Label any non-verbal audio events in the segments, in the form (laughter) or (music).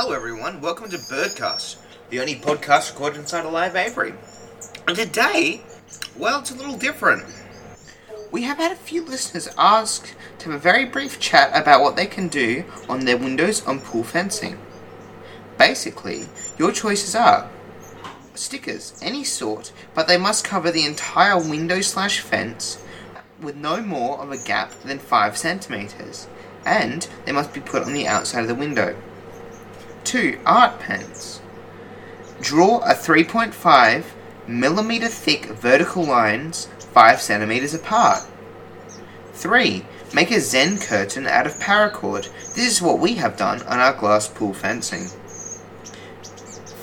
Hello, everyone. Welcome to Birdcast, the only podcast recorded inside a live aviary. And today, well, it's a little different. We have had a few listeners ask to have a very brief chat about what they can do on their windows on pool fencing. Basically, your choices are stickers, any sort, but they must cover the entire window slash fence with no more of a gap than 5 centimeters, and they must be put on the outside of the window. 2. Art pens. Draw a 3.5 millimeter thick vertical lines 5 centimeters apart. 3. Make a Zen curtain out of paracord. This is what we have done on our glass pool fencing.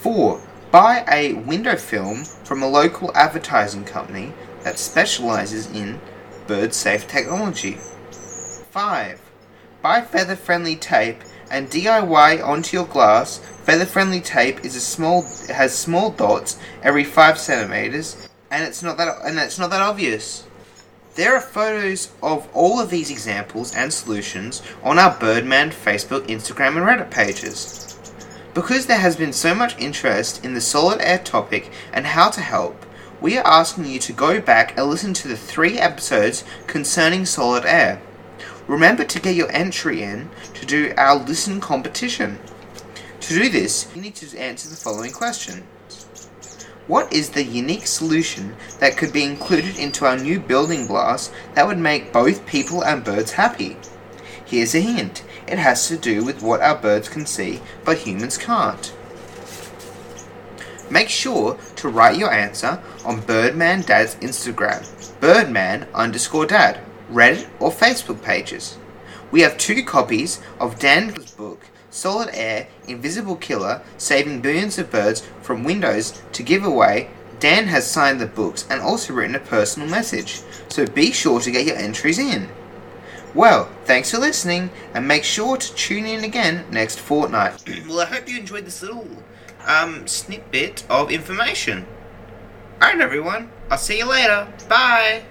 4. Buy a window film from a local advertising company that specializes in bird safe technology. 5. Buy feather friendly tape and DIY onto your glass. Feather friendly tape is a small has small dots every 5 centimeters and it's not that and it's not that obvious. There are photos of all of these examples and solutions on our Birdman Facebook, Instagram and Reddit pages. Because there has been so much interest in the solid air topic and how to help, we are asking you to go back and listen to the three episodes concerning solid air. Remember to get your entry in to do our listen competition. To do this, you need to answer the following questions. What is the unique solution that could be included into our new building glass that would make both people and birds happy? Here's a hint. It has to do with what our birds can see, but humans can't. Make sure to write your answer on Birdman Dad's Instagram, Birdman underscore Dad, Reddit or Facebook pages. We have two copies of Dan's book, Solid Air Invisible Killer Saving Billions of Birds from Windows, to give away. Dan has signed the books and also written a personal message, so be sure to get your entries in. Well, thanks for listening, and make sure to tune in again next fortnight. (clears throat) well, I hope you enjoyed this little um, snippet of information. Alright, everyone, I'll see you later. Bye.